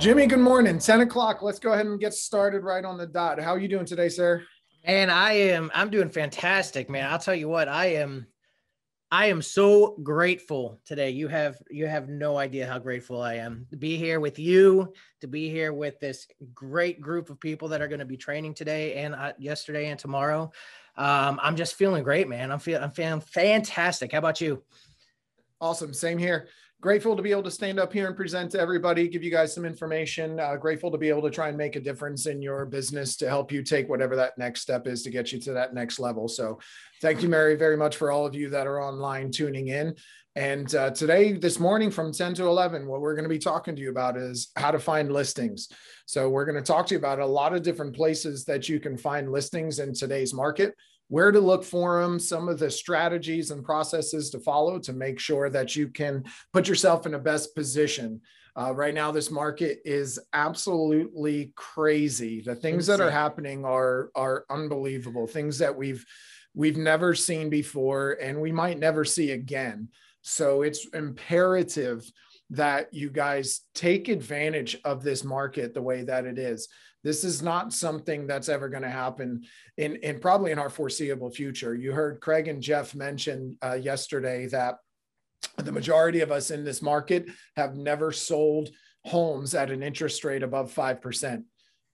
Jimmy, good morning. 10 o'clock. Let's go ahead and get started right on the dot. How are you doing today, sir? And I am I'm doing fantastic, man. I'll tell you what, I am I am so grateful today. You have you have no idea how grateful I am to be here with you, to be here with this great group of people that are going to be training today and uh, yesterday and tomorrow. Um, I'm just feeling great, man. I'm feeling I'm feeling fantastic. How about you? Awesome. Same here grateful to be able to stand up here and present to everybody, give you guys some information. Uh, grateful to be able to try and make a difference in your business to help you take whatever that next step is to get you to that next level. So, thank you, Mary, very much for all of you that are online tuning in. And uh, today, this morning from 10 to 11, what we're going to be talking to you about is how to find listings. So, we're going to talk to you about a lot of different places that you can find listings in today's market where to look for them, some of the strategies and processes to follow to make sure that you can put yourself in the best position. Uh, right now, this market is absolutely crazy. The things that are happening are are unbelievable. Things that we've we've never seen before, and we might never see again. So it's imperative that you guys take advantage of this market the way that it is. This is not something that's ever going to happen in, in probably in our foreseeable future. You heard Craig and Jeff mention uh, yesterday that the majority of us in this market have never sold homes at an interest rate above 5%.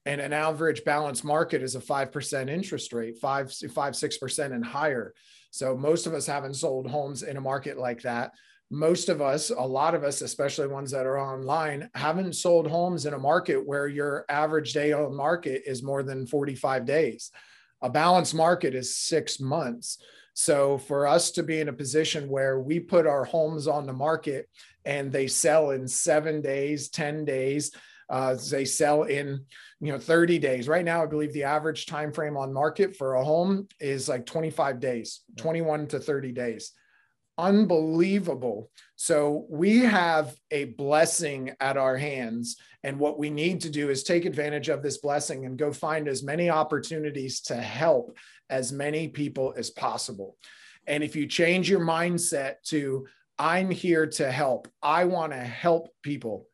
And an average balance market is a 5% interest rate, five, five, 6% and higher. So most of us haven't sold homes in a market like that most of us, a lot of us, especially ones that are online, haven't sold homes in a market where your average day on market is more than 45 days. A balanced market is six months. So for us to be in a position where we put our homes on the market and they sell in seven days, 10 days, uh, they sell in you know 30 days right now i believe the average time frame on market for a home is like 25 days 21 to 30 days unbelievable. So we have a blessing at our hands. And what we need to do is take advantage of this blessing and go find as many opportunities to help as many people as possible. And if you change your mindset to, I'm here to help, I want to help people,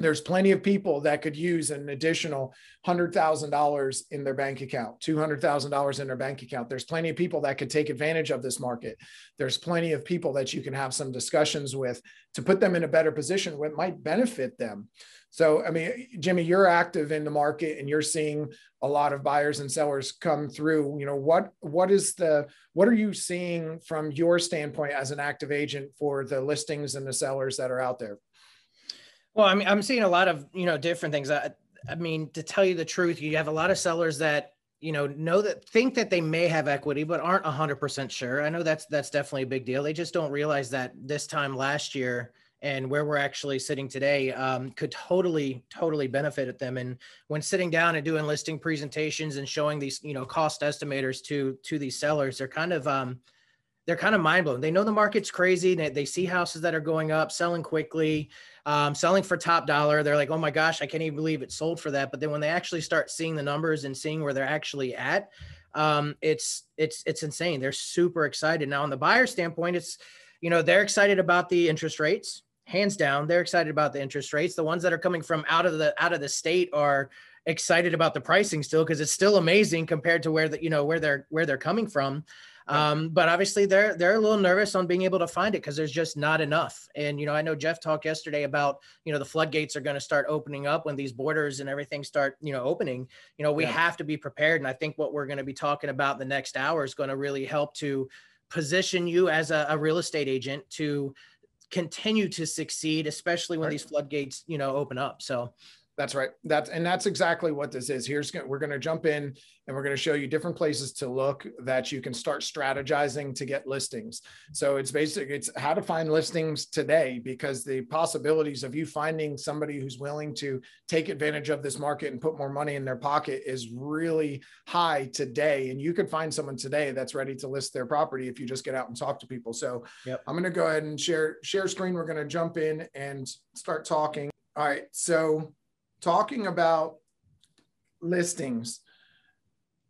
there's plenty of people that could use an additional $100,000 in their bank account, $200,000 in their bank account. There's plenty of people that could take advantage of this market. There's plenty of people that you can have some discussions with to put them in a better position what might benefit them. So, I mean, Jimmy, you're active in the market and you're seeing a lot of buyers and sellers come through. You know, what what is the what are you seeing from your standpoint as an active agent for the listings and the sellers that are out there? Well, I mean, I'm seeing a lot of you know different things. I, I mean, to tell you the truth, you have a lot of sellers that you know know that think that they may have equity but aren't 100% sure. I know that's that's definitely a big deal. They just don't realize that this time last year and where we're actually sitting today um, could totally totally benefit them. And when sitting down and doing listing presentations and showing these you know cost estimators to to these sellers they're kind of um, they're kind of mind blown. They know the market's crazy. They, they see houses that are going up, selling quickly, um, selling for top dollar. They're like, oh my gosh, I can't even believe it sold for that. But then when they actually start seeing the numbers and seeing where they're actually at, um, it's it's it's insane. They're super excited. Now, on the buyer standpoint, it's you know they're excited about the interest rates, hands down. They're excited about the interest rates. The ones that are coming from out of the out of the state are excited about the pricing still because it's still amazing compared to where the you know where they're where they're coming from. Um, but obviously they're they're a little nervous on being able to find it because there's just not enough. And you know, I know Jeff talked yesterday about you know the floodgates are going to start opening up when these borders and everything start you know opening. You know, we yeah. have to be prepared. And I think what we're going to be talking about the next hour is going to really help to position you as a, a real estate agent to continue to succeed, especially when these floodgates you know open up. So that's right. That's and that's exactly what this is. Here's we're going to jump in and we're going to show you different places to look that you can start strategizing to get listings. So it's basic it's how to find listings today because the possibilities of you finding somebody who's willing to take advantage of this market and put more money in their pocket is really high today and you could find someone today that's ready to list their property if you just get out and talk to people. So yep. I'm going to go ahead and share share screen. We're going to jump in and start talking. All right. So talking about listings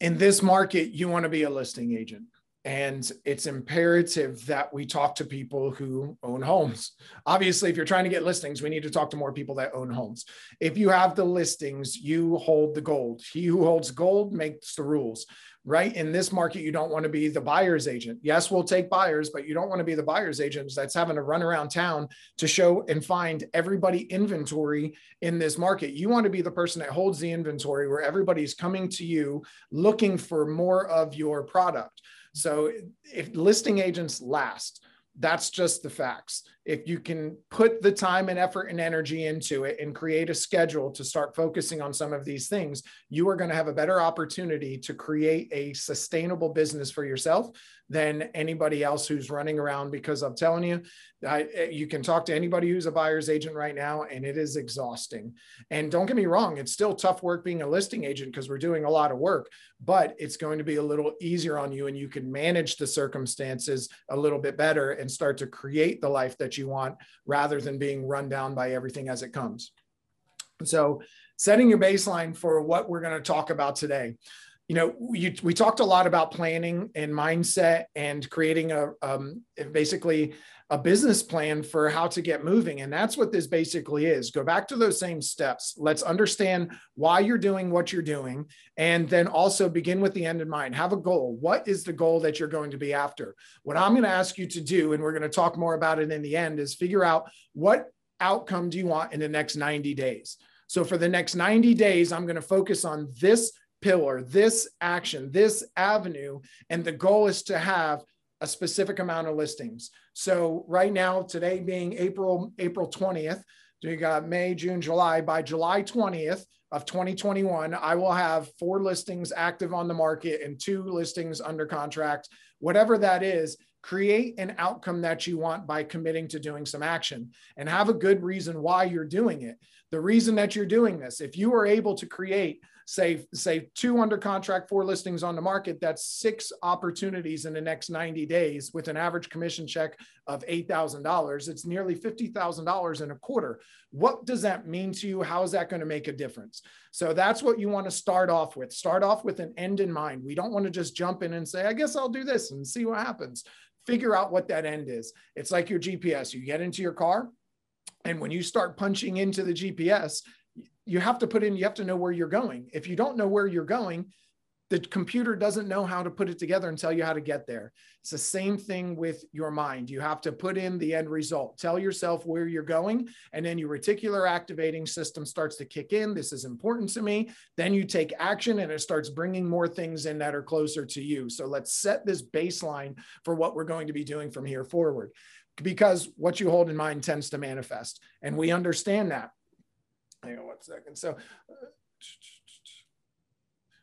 in this market, you want to be a listing agent. And it's imperative that we talk to people who own homes. Obviously, if you're trying to get listings, we need to talk to more people that own homes. If you have the listings, you hold the gold. He who holds gold makes the rules right? In this market, you don't want to be the buyer's agent. Yes, we'll take buyers, but you don't want to be the buyer's agent that's having to run around town to show and find everybody inventory in this market. You want to be the person that holds the inventory where everybody's coming to you looking for more of your product. So if listing agents last, that's just the facts. If you can put the time and effort and energy into it and create a schedule to start focusing on some of these things, you are going to have a better opportunity to create a sustainable business for yourself than anybody else who's running around because I'm telling you, I, eh, you can talk to anybody who's a buyer's agent right now, and it is exhausting. And don't get me wrong, it's still tough work being a listing agent because we're doing a lot of work, but it's going to be a little easier on you, and you can manage the circumstances a little bit better and start to create the life that you want rather than being run down by everything as it comes. So, setting your baseline for what we're going to talk about today you know, we, we talked a lot about planning and mindset and creating a um, basically a business plan for how to get moving. And that's what this basically is. Go back to those same steps. Let's understand why you're doing what you're doing. And then also begin with the end in mind. Have a goal. What is the goal that you're going to be after? What I'm going to ask you to do, and we're going to talk more about it in the end, is figure out what outcome do you want in the next 90 days. So for the next 90 days, I'm going to focus on this pillar, this action, this avenue. And the goal is to have a specific amount of listings. So right now, today being April, April 20th, so you got May, June, July. By July 20th of 2021, I will have four listings active on the market and two listings under contract. Whatever that is, create an outcome that you want by committing to doing some action and have a good reason why you're doing it. The reason that you're doing this, if you are able to create say say two under contract, four listings on the market, that's six opportunities in the next 90 days with an average commission check of $8,000. It's nearly $50,000 in a quarter. What does that mean to you? How is that going to make a difference? So that's what you want to start off with. Start off with an end in mind. We don't want to just jump in and say, I guess I'll do this and see what happens. Figure out what that end is. It's like your GPS. You get into your car, and when you start punching into the GPS, you have to put in, you have to know where you're going. If you don't know where you're going, the computer doesn't know how to put it together and tell you how to get there. It's the same thing with your mind. You have to put in the end result. Tell yourself where you're going, and then your reticular activating system starts to kick in. This is important to me. Then you take action, and it starts bringing more things in that are closer to you. So let's set this baseline for what we're going to be doing from here forward. Because what you hold in mind tends to manifest. And we understand that hang on one second. So, uh,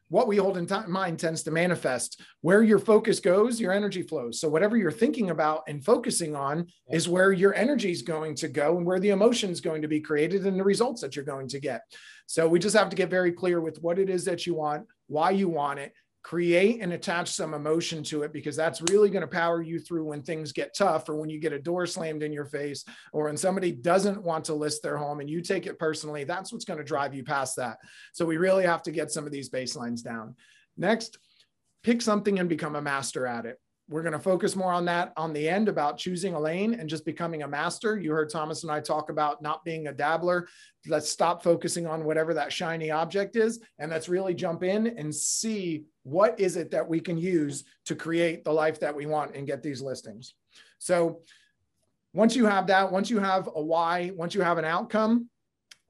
what we hold in t- mind tends to manifest. Where your focus goes, your energy flows. So, whatever you're thinking about and focusing on is where your energy is going to go and where the emotion is going to be created and the results that you're going to get. So, we just have to get very clear with what it is that you want, why you want it, create and attach some emotion to it because that's really going to power you through when things get tough or when you get a door slammed in your face or when somebody doesn't want to list their home and you take it personally that's what's going to drive you past that. So we really have to get some of these baselines down. Next pick something and become a master at it we're going to focus more on that on the end about choosing a lane and just becoming a master. You heard Thomas and I talk about not being a dabbler. Let's stop focusing on whatever that shiny object is and let's really jump in and see what is it that we can use to create the life that we want and get these listings. So once you have that, once you have a why, once you have an outcome,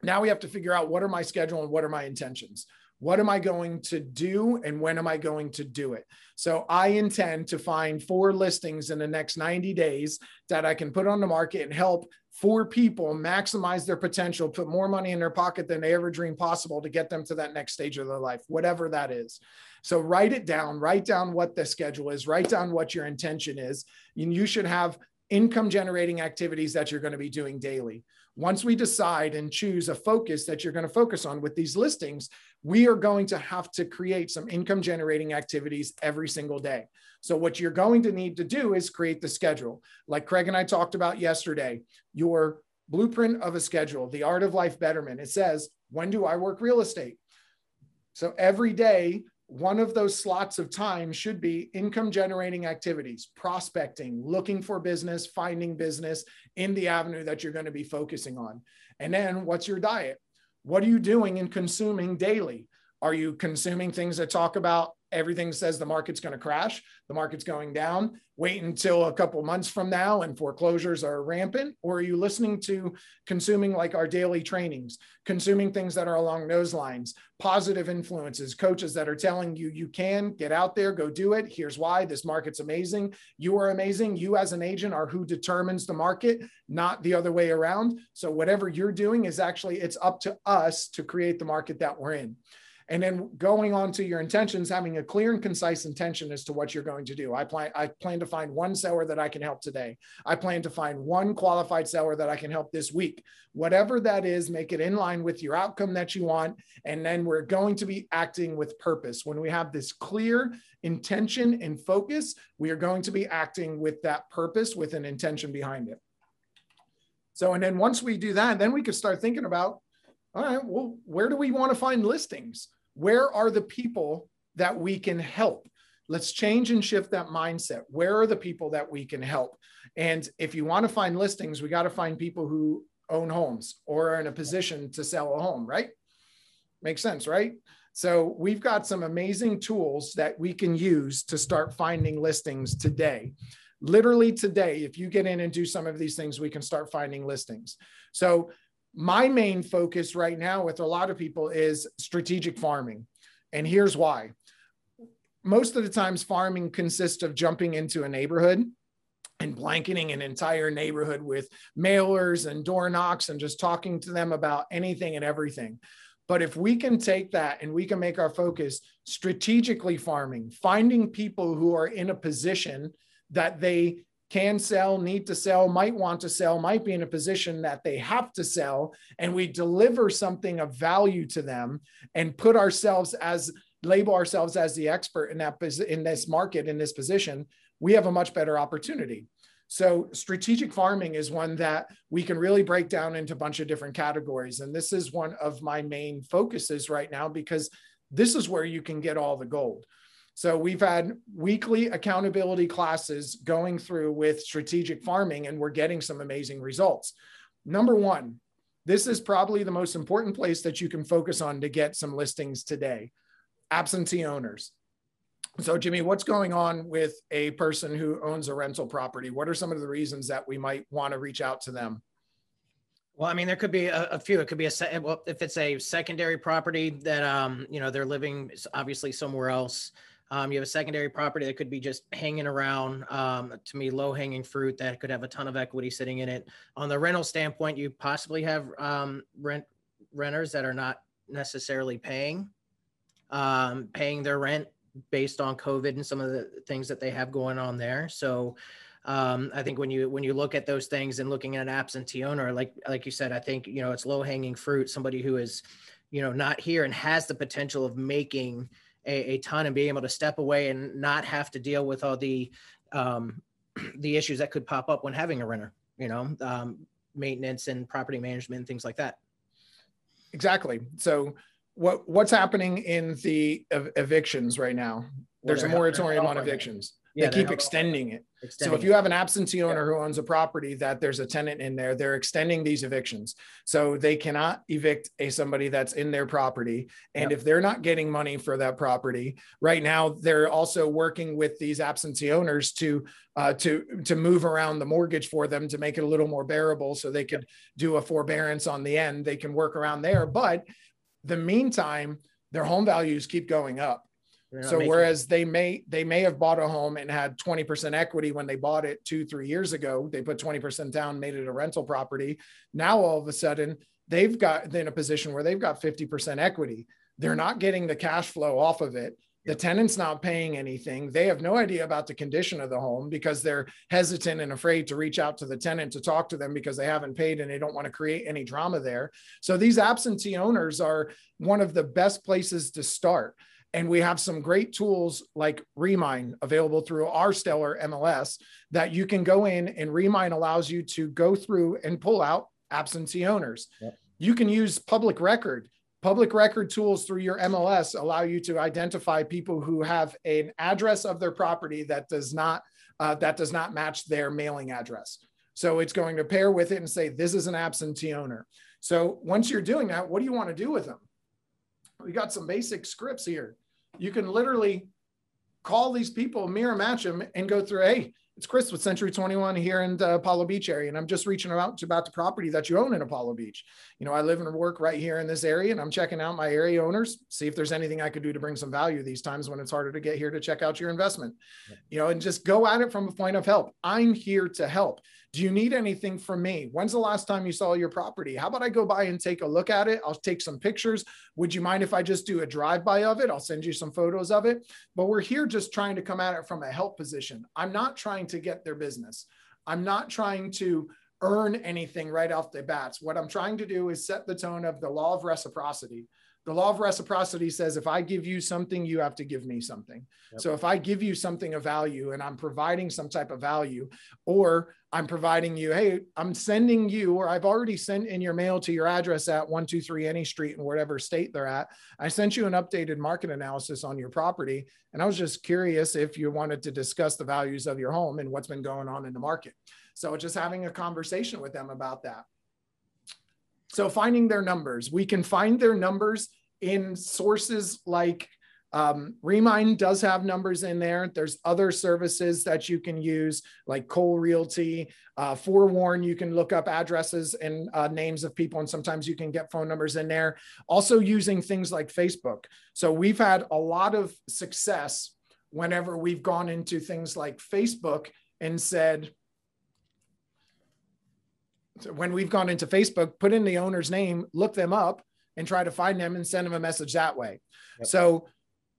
now we have to figure out what are my schedule and what are my intentions. What am I going to do and when am I going to do it? So I intend to find four listings in the next 90 days that I can put on the market and help four people maximize their potential, put more money in their pocket than they ever dreamed possible to get them to that next stage of their life, whatever that is. So write it down, write down what the schedule is, write down what your intention is. And you should have income generating activities that you're going to be doing daily. Once we decide and choose a focus that you're going to focus on with these listings, we are going to have to create some income generating activities every single day. So, what you're going to need to do is create the schedule. Like Craig and I talked about yesterday, your blueprint of a schedule, the art of life betterment. It says, when do I work real estate? So every day one of those slots of time should be income generating activities, prospecting, looking for business, finding business in the avenue that you're going to be focusing on. And then what's your diet? What are you doing and consuming daily? Are you consuming things that talk about everything says the market's going to crash, the market's going down? Wait until a couple months from now and foreclosures are rampant? Or are you listening to consuming like our daily trainings, consuming things that are along those lines, positive influences, coaches that are telling you you can get out there, go do it. Here's why this market's amazing. You are amazing. You, as an agent, are who determines the market, not the other way around. So, whatever you're doing is actually, it's up to us to create the market that we're in. And then going on to your intentions, having a clear and concise intention as to what you're going to do. I plan, I plan to find one seller that I can help today. I plan to find one qualified seller that I can help this week. Whatever that is, make it in line with your outcome that you want. And then we're going to be acting with purpose. When we have this clear intention and focus, we are going to be acting with that purpose with an intention behind it. So, and then once we do that, then we can start thinking about all right, well, where do we want to find listings? Where are the people that we can help? Let's change and shift that mindset. Where are the people that we can help? And if you want to find listings, we got to find people who own homes or are in a position to sell a home, right? Makes sense, right? So we've got some amazing tools that we can use to start finding listings today. Literally today, if you get in and do some of these things, we can start finding listings. So my main focus right now with a lot of people is strategic farming. And here's why. Most of the times, farming consists of jumping into a neighborhood and blanketing an entire neighborhood with mailers and door knocks and just talking to them about anything and everything. But if we can take that and we can make our focus strategically farming, finding people who are in a position that they can sell, need to sell, might want to sell, might be in a position that they have to sell, and we deliver something of value to them and put ourselves as label ourselves as the expert in that in this market in this position, we have a much better opportunity. So strategic farming is one that we can really break down into a bunch of different categories. And this is one of my main focuses right now because this is where you can get all the gold. So we've had weekly accountability classes going through with strategic farming, and we're getting some amazing results. Number one, this is probably the most important place that you can focus on to get some listings today absentee owners. So, Jimmy, what's going on with a person who owns a rental property? What are some of the reasons that we might want to reach out to them? Well, I mean, there could be a, a, few. It could be a well, if it's a secondary property that um, you know they're living obviously somewhere else. Um, you have a secondary property that could be just hanging around. Um, to me, low hanging fruit that could have a ton of equity sitting in it. On the rental standpoint, you possibly have um, rent renters that are not necessarily paying um, paying their rent based on COVID and some of the things that they have going on there. So um, I think when you when you look at those things and looking at an absentee owner, like like you said, I think you know it's low hanging fruit. Somebody who is you know not here and has the potential of making a, a ton and being able to step away and not have to deal with all the um, the issues that could pop up when having a renter. You know, um, maintenance and property management things like that. Exactly. So what what's happening in the ev- evictions right now? There's a moratorium on evictions. Yeah, they keep extending it. Extending so if you have an absentee owner yeah. who owns a property that there's a tenant in there, they're extending these evictions. So they cannot evict a somebody that's in their property. And if they're not getting money for that property right now, they're also working with these absentee owners to uh, to to move around the mortgage for them to make it a little more bearable, so they could do a forbearance on the end. They can work around there, but the meantime, their home values keep going up so whereas they may they may have bought a home and had 20% equity when they bought it two three years ago. They put 20% down made it a rental property. Now all of a sudden they've got in a position where they've got 50% equity. They're not getting the cash flow off of it. The tenant's not paying anything. They have no idea about the condition of the home because they're hesitant and afraid to reach out to the tenant to talk to them because they haven't paid and they don't want to create any drama there. So these absentee owners are one of the best places to start and we have some great tools like Remine available through our Stellar MLS that you can go in and Remine allows you to go through and pull out absentee owners. Yep. You can use public record Public record tools through your MLS allow you to identify people who have an address of their property that does not uh, that does not match their mailing address. So it's going to pair with it and say this is an absentee owner. So once you're doing that, what do you want to do with them? We got some basic scripts here. You can literally call these people, mirror match them, and go through. Hey, it's Chris with Century 21 here in the Apollo Beach area, and I'm just reaching out to about the property that you own in Apollo Beach. You know, I live and work right here in this area, and I'm checking out my area owners, see if there's anything I could do to bring some value these times when it's harder to get here to check out your investment. You know, and just go at it from a point of help. I'm here to help. Do you need anything from me? When's the last time you saw your property? How about I go by and take a look at it? I'll take some pictures. Would you mind if I just do a drive by of it? I'll send you some photos of it. But we're here just trying to come at it from a help position. I'm not trying to get their business. I'm not trying to earn anything right off the bats. What I'm trying to do is set the tone of the law of reciprocity the law of reciprocity says if I give you something, you have to give me something. Yep. So if I give you something of value and I'm providing some type of value, or I'm providing you, hey, I'm sending you, or I've already sent in your mail to your address at 123 any street in whatever state they're at. I sent you an updated market analysis on your property. And I was just curious if you wanted to discuss the values of your home and what's been going on in the market. So just having a conversation with them about that. So finding their numbers, we can find their numbers in sources like um, Remine does have numbers in there. There's other services that you can use, like Cole Realty, uh, Forewarn. You can look up addresses and uh, names of people, and sometimes you can get phone numbers in there. Also, using things like Facebook. So, we've had a lot of success whenever we've gone into things like Facebook and said, when we've gone into Facebook, put in the owner's name, look them up, and try to find them and send them a message that way. Yep. So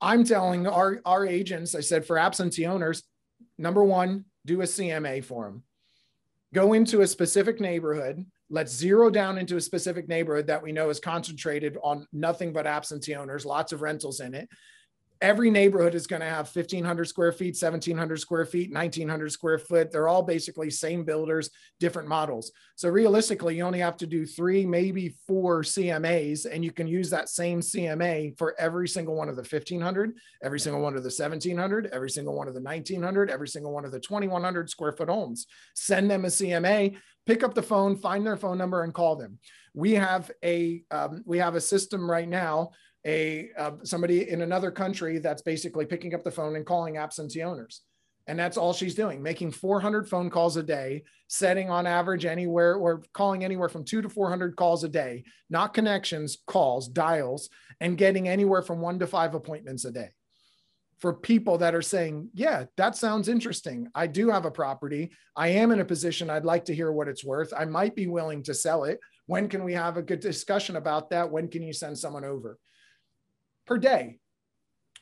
I'm telling our, our agents, I said for absentee owners, number one, do a CMA for them. Go into a specific neighborhood. Let's zero down into a specific neighborhood that we know is concentrated on nothing but absentee owners, lots of rentals in it every neighborhood is going to have 1500 square feet 1700 square feet 1900 square foot. They're all basically same builders different models. So realistically you only have to do three maybe four cmas and you can use that same cma for every single one of the 1500 every single one of the 1700 every single one of the 1900 every single one of the 2100 square foot homes. Send them a cma pick up the phone find their phone number and call them. We have a um, we have a system right now a uh, somebody in another country that's basically picking up the phone and calling absentee owners. And that's all she's doing making 400 phone calls a day setting on average anywhere or calling anywhere from 2 to 400 calls a day not connections calls dials and getting anywhere from 1 to 5 appointments a day. For people that are saying yeah that sounds interesting. I do have a property. I am in a position i'd like to hear what it's worth. I might be willing to sell it. When can we have a good discussion about that? When can you send someone over per day,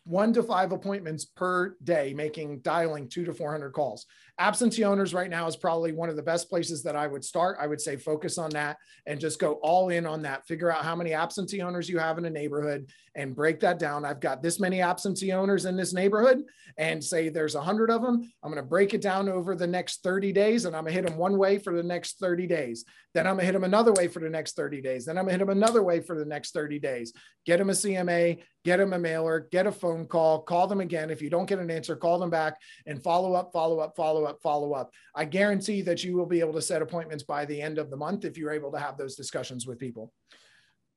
one to five appointments per day, making dialing two to 400 calls. Absentee owners right now is probably one of the best places that I would start. I would say focus on that and just go all in on that. Figure out how many absentee owners you have in a neighborhood and break that down. I've got this many absentee owners in this neighborhood and say there's a hundred of them. I'm going to break it down over the next 30 days and I'm going to hit them one way for the next 30 days. Then I'm going to hit them another way for the next 30 days. Then I'm going to hit them another way for the next 30 days. Get them a CMA, get them a mailer, get a phone call, call them again. If you don't get an answer, call them back and follow up, follow up, follow up, follow up. I guarantee that you will be able to set appointments by the end of the month if you're able to have those discussions with people.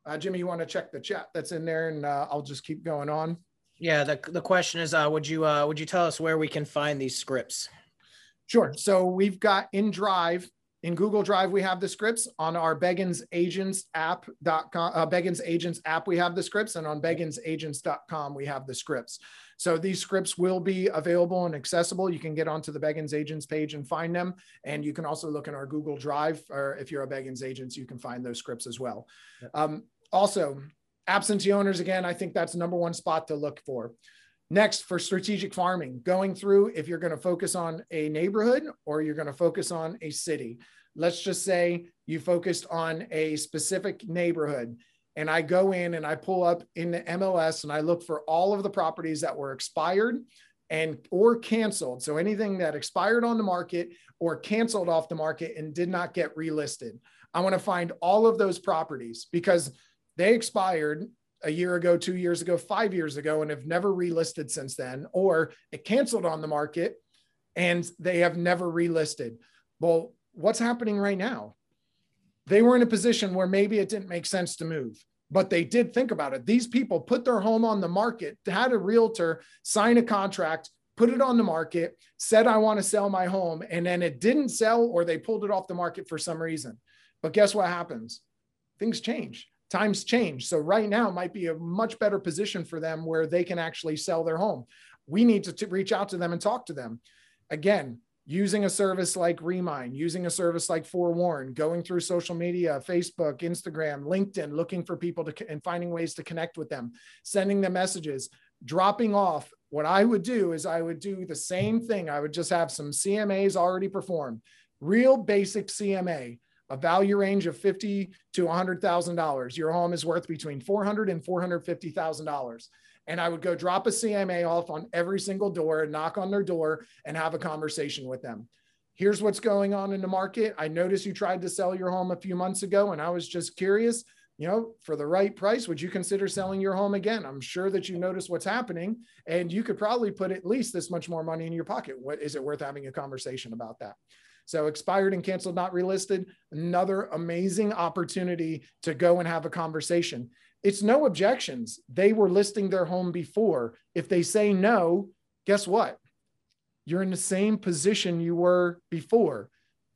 Uh, Jimmy, you want to check the chat that's in there, and uh, I'll just keep going on. Yeah, the, the question is, uh, would you uh, would you tell us where we can find these scripts? Sure. So we've got in Drive, in Google Drive, we have the scripts on our Beggins Agents app.com, uh, Beggins Agents app, we have the scripts, and on begginsagents.com, we have the scripts. So these scripts will be available and accessible. You can get onto the Beggins Agents page and find them. And you can also look in our Google Drive, or if you're a Beggins Agents, you can find those scripts as well. Um, also, absentee owners, again, I think that's number one spot to look for. Next, for strategic farming, going through if you're going to focus on a neighborhood or you're going to focus on a city. Let's just say you focused on a specific neighborhood, and I go in and I pull up in the MLS and I look for all of the properties that were expired and or canceled. So anything that expired on the market or canceled off the market and did not get relisted. I want to find all of those properties because they expired a year ago, two years ago, five years ago, and have never relisted since then, or it canceled on the market and they have never relisted. Well, what's happening right now? They were in a position where maybe it didn't make sense to move, but they did think about it. These people put their home on the market, had a realtor sign a contract, put it on the market, said, I want to sell my home, and then it didn't sell or they pulled it off the market for some reason. But guess what happens? Things change times change. So right now might be a much better position for them where they can actually sell their home. We need to, reach out to them and talk to them. Again, using a service like Remine, using a service like Forewarn, going through social media, Facebook, Instagram, LinkedIn, looking for people to and finding ways to connect with them, sending them messages, dropping off. What I would do is I would do the same thing. I would just have some CMAs already performed, real basic CMA a value range of fifty to $100,000. Your home is worth between $400 and $450,000. And I would go drop a CMA off on every single door and knock on their door and have a conversation with them. Here's what's going on in the market. I noticed you tried to sell your home a few months ago, and I was just curious, you know, for the right price, would you consider selling your home again? I'm sure that you notice what's happening, and you could probably put at least this much more money in your pocket. What is it worth having a conversation about that? So expired and canceled, not relisted, another amazing opportunity to go and have a conversation. It's no objections. They were listing their home before. If they say no, guess what? You're in the same position you were before.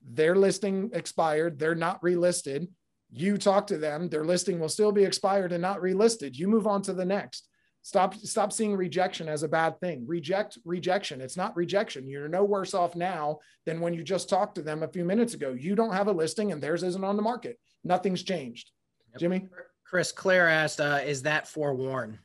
Their listing expired, they're not relisted. You talk to them, their listing will still be expired and not relisted. You move on to the next. Stop stop seeing rejection as a bad thing. Reject rejection. It's not rejection. You're no worse off now than when you just talked to them a few minutes ago. You don't have a listing and theirs isn't on the market. Nothing's changed. Yep. Jimmy? Chris Claire asked, uh, is that Forewarn?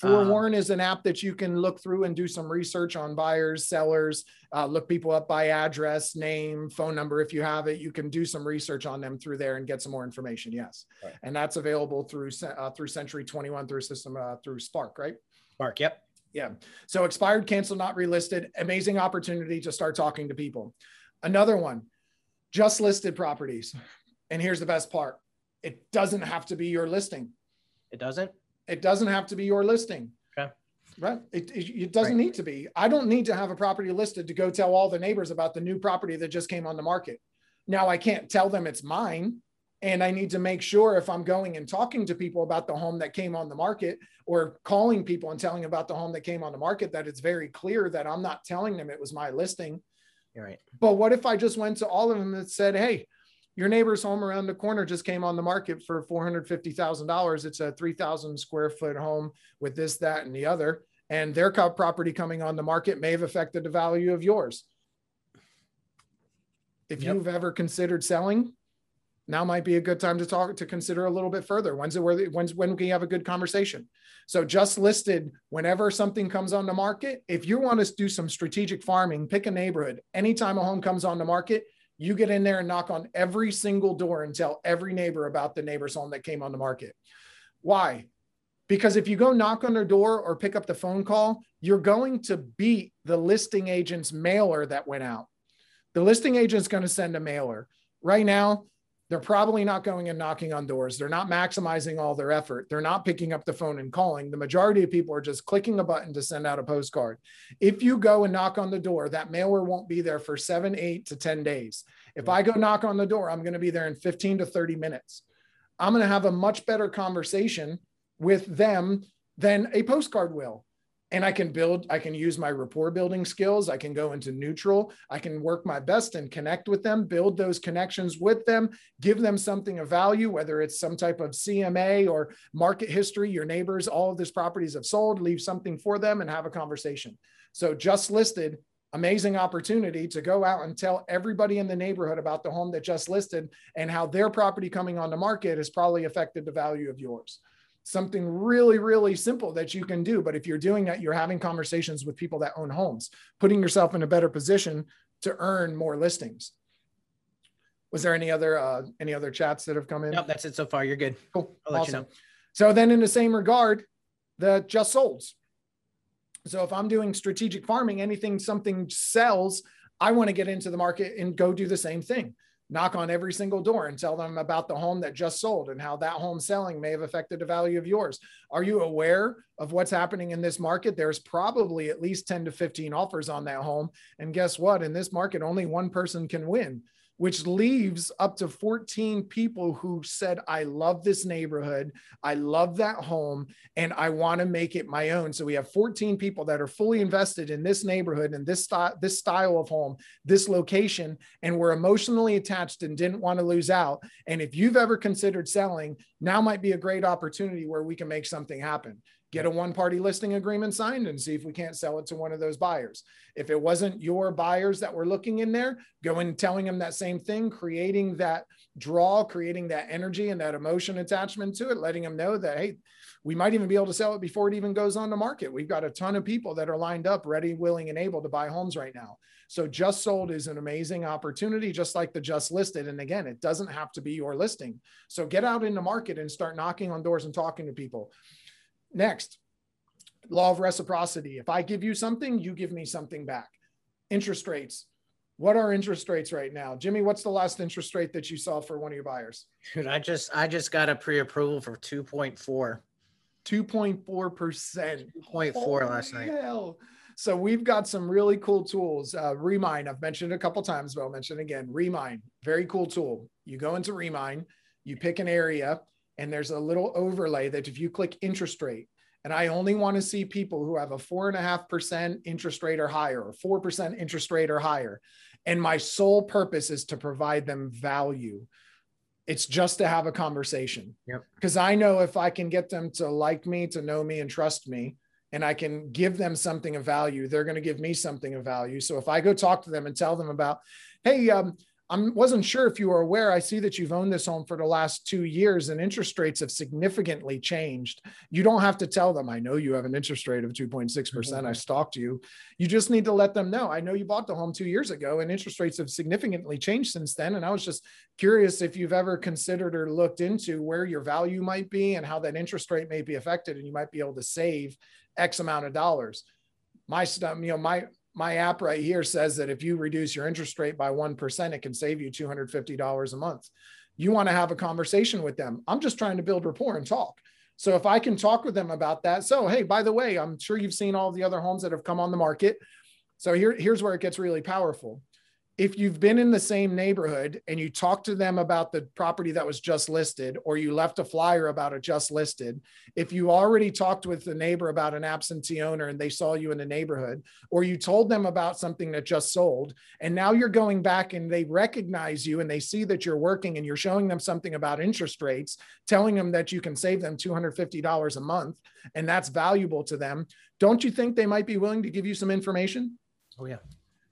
Forewarn um, is an app that you can look through and do some research on buyers, sellers, uh, look people up by address, name, phone number. If you have it, you can do some research on them through there and get some more information. Yes, right. and that's available through uh, through Century 21 through system uh, through Spark, right? Spark, yep. Yeah. So expired, canceled, not relisted. Amazing opportunity to start talking to people. Another one, just listed properties. And here's the best part: it doesn't have to be your listing. It doesn't. It doesn't have to be your listing. Okay. Right. It, it, it doesn't right. need to be. I don't need to have a property listed to go tell all the neighbors about the new property that just came on the market. Now I can't tell them it's mine. And I need to make sure if I'm going and talking to people about the home that came on the market or calling people and telling about the home that came on the market, that it's very clear that I'm not telling them it was my listing. You're right. But what if I just went to all of them and said, Hey, your neighbor's home around the corner just came on the market for $450,000. It's a 3,000 square foot home with this, that, and the other. And their property coming on the market may have affected the value of yours. If yep. you've ever considered selling, now might be a good time to talk to consider a little bit further. When's it where when's when we have a good conversation? So just listed whenever something comes on the market. If you want to do some strategic farming, pick a neighborhood. Anytime a home comes on the market, you get in there and knock on every single door and tell every neighbor about the neighbor's home that came on the market. Why? Because if you go knock on their door or pick up the phone call, you're going to beat the listing agent's mailer that went out. The listing agent's going to send a mailer. Right now, they're probably not going and knocking on doors. They're not maximizing all their effort. They're not picking up the phone and calling. The majority of people are just clicking a button to send out a postcard. If you go and knock on the door, that mailer won't be there for seven, eight to 10 days. If I go knock on the door, I'm going to be there in 15 to 30 minutes. I'm going to have a much better conversation with them than a postcard will and I can build, I can use my rapport building skills. I can go into neutral. I can work my best and connect with them, build those connections with them, give them something of value, whether it's some type of CMA or market history, your neighbors, all of these properties have sold, leave something for them and have a conversation. So just listed, amazing opportunity to go out and tell everybody in the neighborhood about the home that just listed and how their property coming on the market has probably affected the value of yours something really, really simple that you can do. But if you're doing that, you're having conversations with people that own homes, putting yourself in a better position to earn more listings. Was there any other uh, any other chats that have come in? No, that's it so far. You're good. Cool. I'll awesome. let you know. So then, in the same regard, the just solds. So if I'm doing strategic farming, anything something sells, I want to get into the market and go do the same thing. Knock on every single door and tell them about the home that just sold and how that home selling may have affected the value of yours. Are you aware of what's happening in this market? There's probably at least 10 to 15 offers on that home. And guess what? In this market, only one person can win which leaves up to 14 people who said, I love this neighborhood. I love that home and I want to make it my own. So we have 14 people that are fully invested in this neighborhood and this, st- this style of home, this location, and were emotionally attached and didn't want to lose out. And if you've ever considered selling, now might be a great opportunity where we can make something happen get a one party listing agreement signed and see if we can't sell it to one of those buyers. If it wasn't your buyers that were looking in there, going telling them that same thing, creating that draw, creating that energy and that emotion attachment to it, letting them know that, hey, we might even be able to sell it before it even goes on the market. We've got a ton of people that are lined up, ready, willing, and able to buy homes right now. So just sold is an amazing opportunity, just like the just listed. And again, it doesn't have to be your listing. So get out in the market and start knocking on doors and talking to people. Next, law of reciprocity. If I give you something, you give me something back. Interest rates. What are interest rates right now? Jimmy, what's the last interest rate that you saw for one of your buyers? Dude, I just I just got a pre-approval for 2.4. 2.4%. 2.4 last night. Hell. So we've got some really cool tools. Uh, Remine, I've mentioned it a couple times, but I'll mention it again. Remine, very cool tool. You go into Remine, you pick an area, and there's a little overlay that if you click interest rate, and I only want to see people who have a four and a half percent interest rate or higher, or four percent interest rate or higher. And my sole purpose is to provide them value. It's just to have a conversation. Yep. Because I know if I can get them to like me, to know me, and trust me, and I can give them something of value, they're going to give me something of value. So if I go talk to them and tell them about, hey, um, I wasn't sure if you were aware. I see that you've owned this home for the last two years and interest rates have significantly changed. You don't have to tell them, I know you have an interest rate of 2.6%. percent mm-hmm. I stalked you. You just need to let them know. I know you bought the home two years ago and interest rates have significantly changed since then. And I was just curious if you've ever considered or looked into where your value might be and how that interest rate may be affected and you might be able to save X amount of dollars. My stuff, you know, my my app right here says that if you reduce your interest rate by 1%, it can save you $250 a month. You want to have a conversation with them. I'm just trying to build rapport and talk. So if I can talk with them about that. So, hey, by the way, I'm sure you've seen all the other homes that have come on the market. So here, here's where it gets really powerful if you've been in the same neighborhood and you talk to them about the property that was just listed or you left a flyer about it just listed if you already talked with the neighbor about an absentee owner and they saw you in the neighborhood or you told them about something that just sold and now you're going back and they recognize you and they see that you're working and you're showing them something about interest rates telling them that you can save them $250 a month and that's valuable to them don't you think they might be willing to give you some information? Oh yeah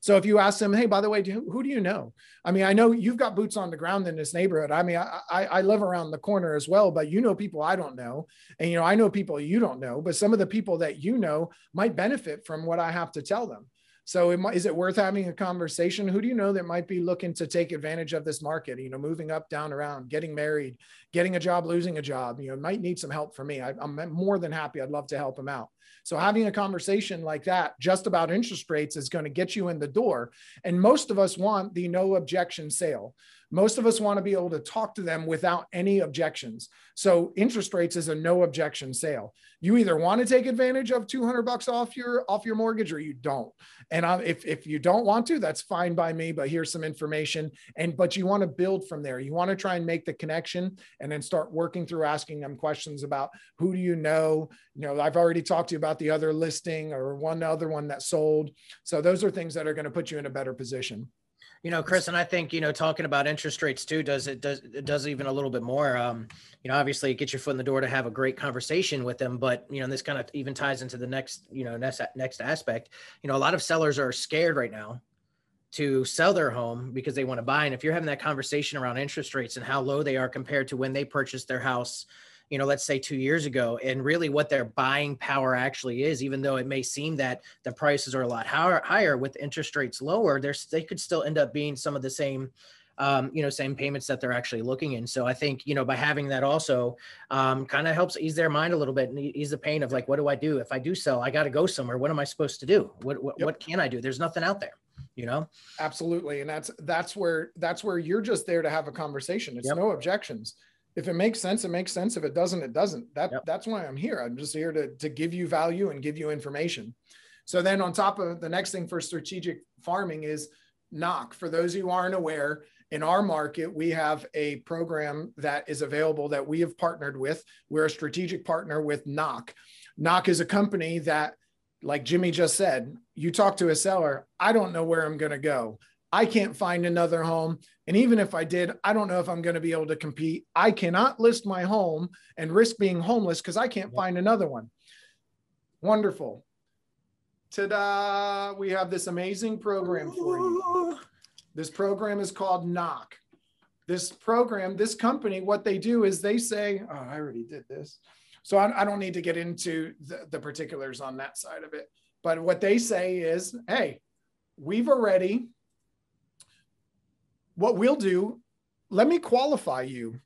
so if you ask them, hey, by the way, do, who do you know? I mean, I know you've got boots on the ground in this neighborhood. I mean, I, I, I live around the corner as well, but you know people I don't know, and you know I know people you don't know. But some of the people that you know might benefit from what I have to tell them. So it, is it worth having a conversation? Who do you know that might be looking to take advantage of this market? You know, moving up, down, around, getting married, getting a job, losing a job. You know, might need some help from me. I, I'm more than happy. I'd love to help them out. So having a conversation like that just about interest rates is going to get you in the door. And most of us want the no objection sale. Most of us want to be able to talk to them without any objections. So interest rates is a no objection sale. You either want to take advantage of 200 bucks off your off your mortgage or you don't. And I, if if you don't want to, that's fine by me. But here's some information. And but you want to build from there. You want to try and make the connection and then start working through asking them questions about who do you know. You know, I've already talked to you about the other listing or one other one that sold. So those are things that are going to put you in a better position. You know, Chris, and I think you know talking about interest rates too does it does it does even a little bit more. Um, you know, obviously get your foot in the door to have a great conversation with them, but you know, this kind of even ties into the next you know next next aspect. You know, a lot of sellers are scared right now to sell their home because they want to buy, and if you're having that conversation around interest rates and how low they are compared to when they purchased their house you know, let's say two years ago, and really what their buying power actually is, even though it may seem that the prices are a lot higher, higher with interest rates lower, there's they could still end up being some of the same um, you know, same payments that they're actually looking in. So I think, you know, by having that also um, kind of helps ease their mind a little bit and ease the pain of like, what do I do if I do sell? I got to go somewhere. What am I supposed to do? What what, yep. what can I do? There's nothing out there. you know absolutely and that's that's where that's where you're just there to have a conversation it's yep. no objections if it makes sense it makes sense. If it doesn't it doesn't. That yep. that's why i'm here. I'm just here to to give you value and give you information. So then on top of the next thing for strategic farming is knock. For those who aren't aware in our market we have a program that is available that we have partnered with. We're a strategic partner with knock. Knock is a company that like Jimmy just said, you talk to a seller, I don't know where I'm going to go. I can't find another home. And even if I did, I don't know if I'm going to be able to compete. I cannot list my home and risk being homeless because I can't find another one. Wonderful. Ta-da! We have this amazing program for you. This program is called Knock. This program, this company, what they do is they say, oh, I already did this. So I, I don't need to get into the, the particulars on that side of it. But what they say is, hey, we've already, what we'll do, let me qualify you.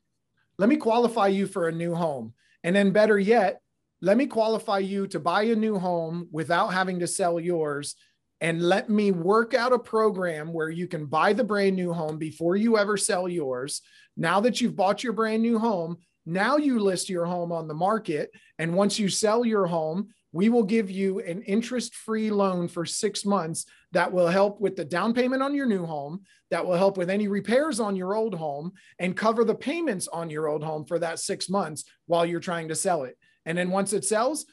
Let me qualify you for a new home. And then better yet, let me qualify you to buy a new home without having to sell yours. And let me work out a program where you can buy the brand new home before you ever sell yours. Now that you've bought your brand new home, now you list your home on the market. And once you sell your home, we will give you an interest free loan for six months that will help with the down payment on your new home, that will help with any repairs on your old home, and cover the payments on your old home for that six months while you're trying to sell it. And then once it sells,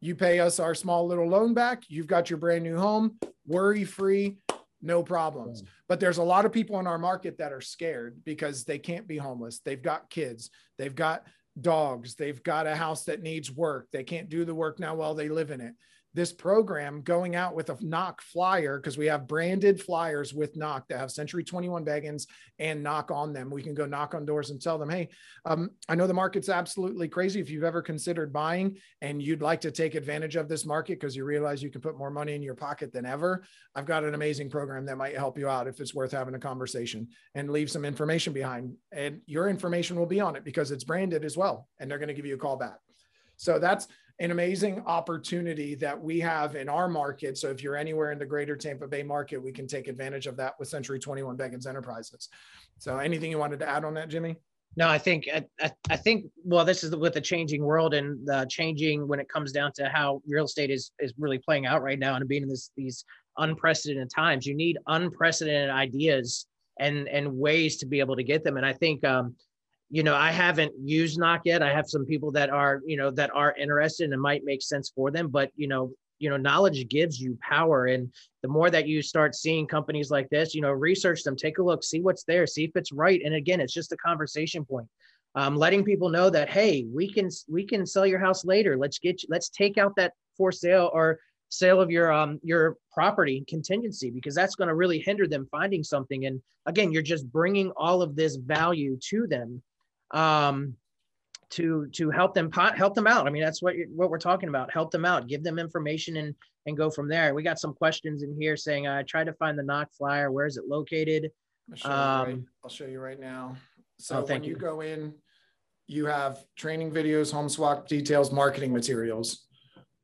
you pay us our small little loan back. You've got your brand new home, worry free, no problems. But there's a lot of people in our market that are scared because they can't be homeless. They've got kids, they've got dogs, they've got a house that needs work. They can't do the work now while they live in it this program going out with a knock flyer because we have branded flyers with knock that have century 21 beggins and knock on them. We can go knock on doors and tell them hey um, i know the market's absolutely crazy if you've ever considered buying and you'd like to take advantage of this market because you realize you can put more money in your pocket than ever. I've got an amazing program that might help you out if it's worth having a conversation and leave some information behind. And your information will be on it because it's branded as well and they're going to give you a call back. So that's an amazing opportunity that we have in our market. So if you're anywhere in the greater Tampa Bay market, we can take advantage of that with Century 21 Beggins Enterprises. So anything you wanted to add on that, Jimmy? No, I think I, I think well, this is with the changing world and the changing when it comes down to how real estate is is really playing out right now and being in this these unprecedented times. You need unprecedented ideas and and ways to be able to get them. And I think um, you know i haven't used knock yet. I have some people that are you know that are interested and it might make sense for them but you know you know knowledge gives you power. And the more that you start seeing companies like this you know research them take a look see what's there see if it's right. And again it's just a conversation point. Um, letting people know that hey we can we can sell your house later. Let's get you let's take out that for sale or sale of your um your property contingency because that's going to really hinder them finding something. And again you're just bringing all of this value to them um, to to help them help them out. I mean, that's what what we're talking about. Help them out, give them information, and and go from there. We got some questions in here saying, "I tried to find the knock flyer. Where is it located?" I'll show, um, right, I'll show you right now. So oh, when you. you go in, you have training videos, home swap details, marketing materials.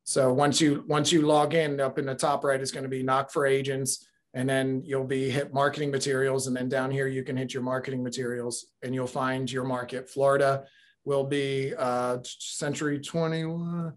So once you once you log in, up in the top right is going to be knock for agents and then you'll be hit marketing materials and then down here you can hit your marketing materials and you'll find your market. Florida will be uh, century 21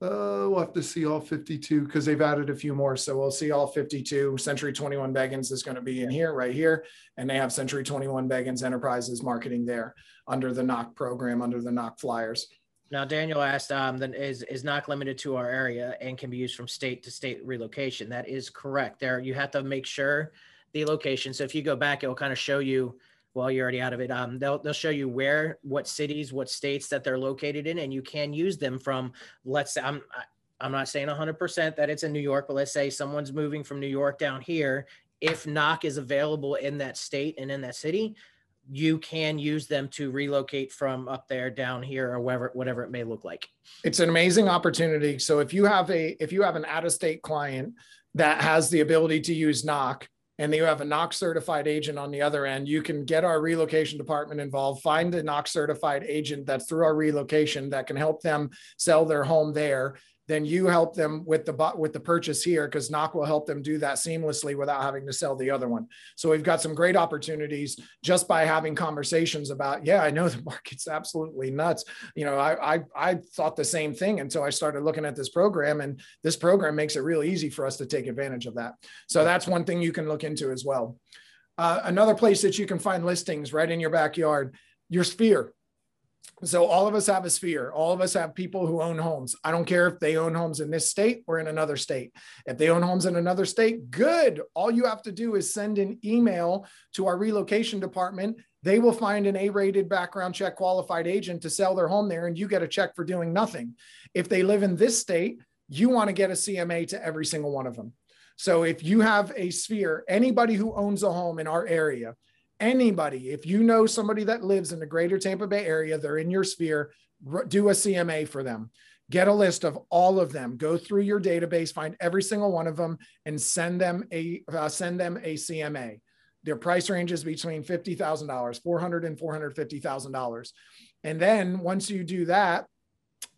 uh, we'll have to see all 52 because they've added a few more so we'll see all 52 century 21 beggins is going to be in here right here and they have century 21 beggins enterprises marketing there under the knock program under the knock flyers now, Daniel asked, um, then is is not limited to our area and can be used from state to state relocation. That is correct. There, you have to make sure the location. So if you go back, it will kind of show you. Well, you're already out of it. Um, they'll they'll show you where, what cities, what states that they're located in, and you can use them from. Let's say I'm I'm not saying 100% that it's in New York, but let's say someone's moving from New York down here. If knock is available in that state and in that city, you can use them to relocate from up there down here or whatever whatever it may look like. It's an amazing opportunity. So if you have a if you have an out of state client that has the ability to use knock and you have a knock certified agent on the other end you can get our relocation department involved. Find a knock certified agent that's through our relocation that can help them sell their home there then you help them with the with the purchase here because Knock will help them do that seamlessly without having to sell the other one. So we've got some great opportunities just by having conversations about, yeah, I know the market's absolutely nuts. You know, I I, I thought the same thing until I started looking at this program, and this program makes it real easy for us to take advantage of that. So that's one thing you can look into as well. Uh, another place that you can find listings right in your backyard, your sphere so all of us have a sphere. All of us have people who own homes. I don't care if they own homes in this state or in another state. If they own homes in another state, good. All you have to do is send an email to our relocation department. They will find an A-rated background check qualified agent to sell their home there and you get a check for doing nothing. If they live in this state, you want to get a CMA to every single one of them. So if you have a sphere, anybody who owns a home in our area, anybody, if you know somebody that lives in the greater Tampa Bay area, they're in your sphere, do a CMA for them. Get a list of all of them. Go through your database, find every single one of them, and send them a uh, send them a CMA. Their price ranges between fifty thousand dollars, four hundred and four hundred fifty thousand dollars. And then once you do that,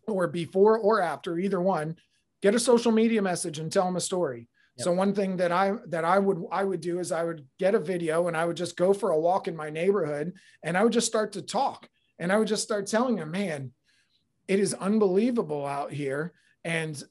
or before or after, either one, get a social media message and tell them a story. So one thing that I that I would I would do is I would get a video and I would just go for a walk in my neighborhood and I would just start to talk and I would just start telling them, man, it is unbelievable out here and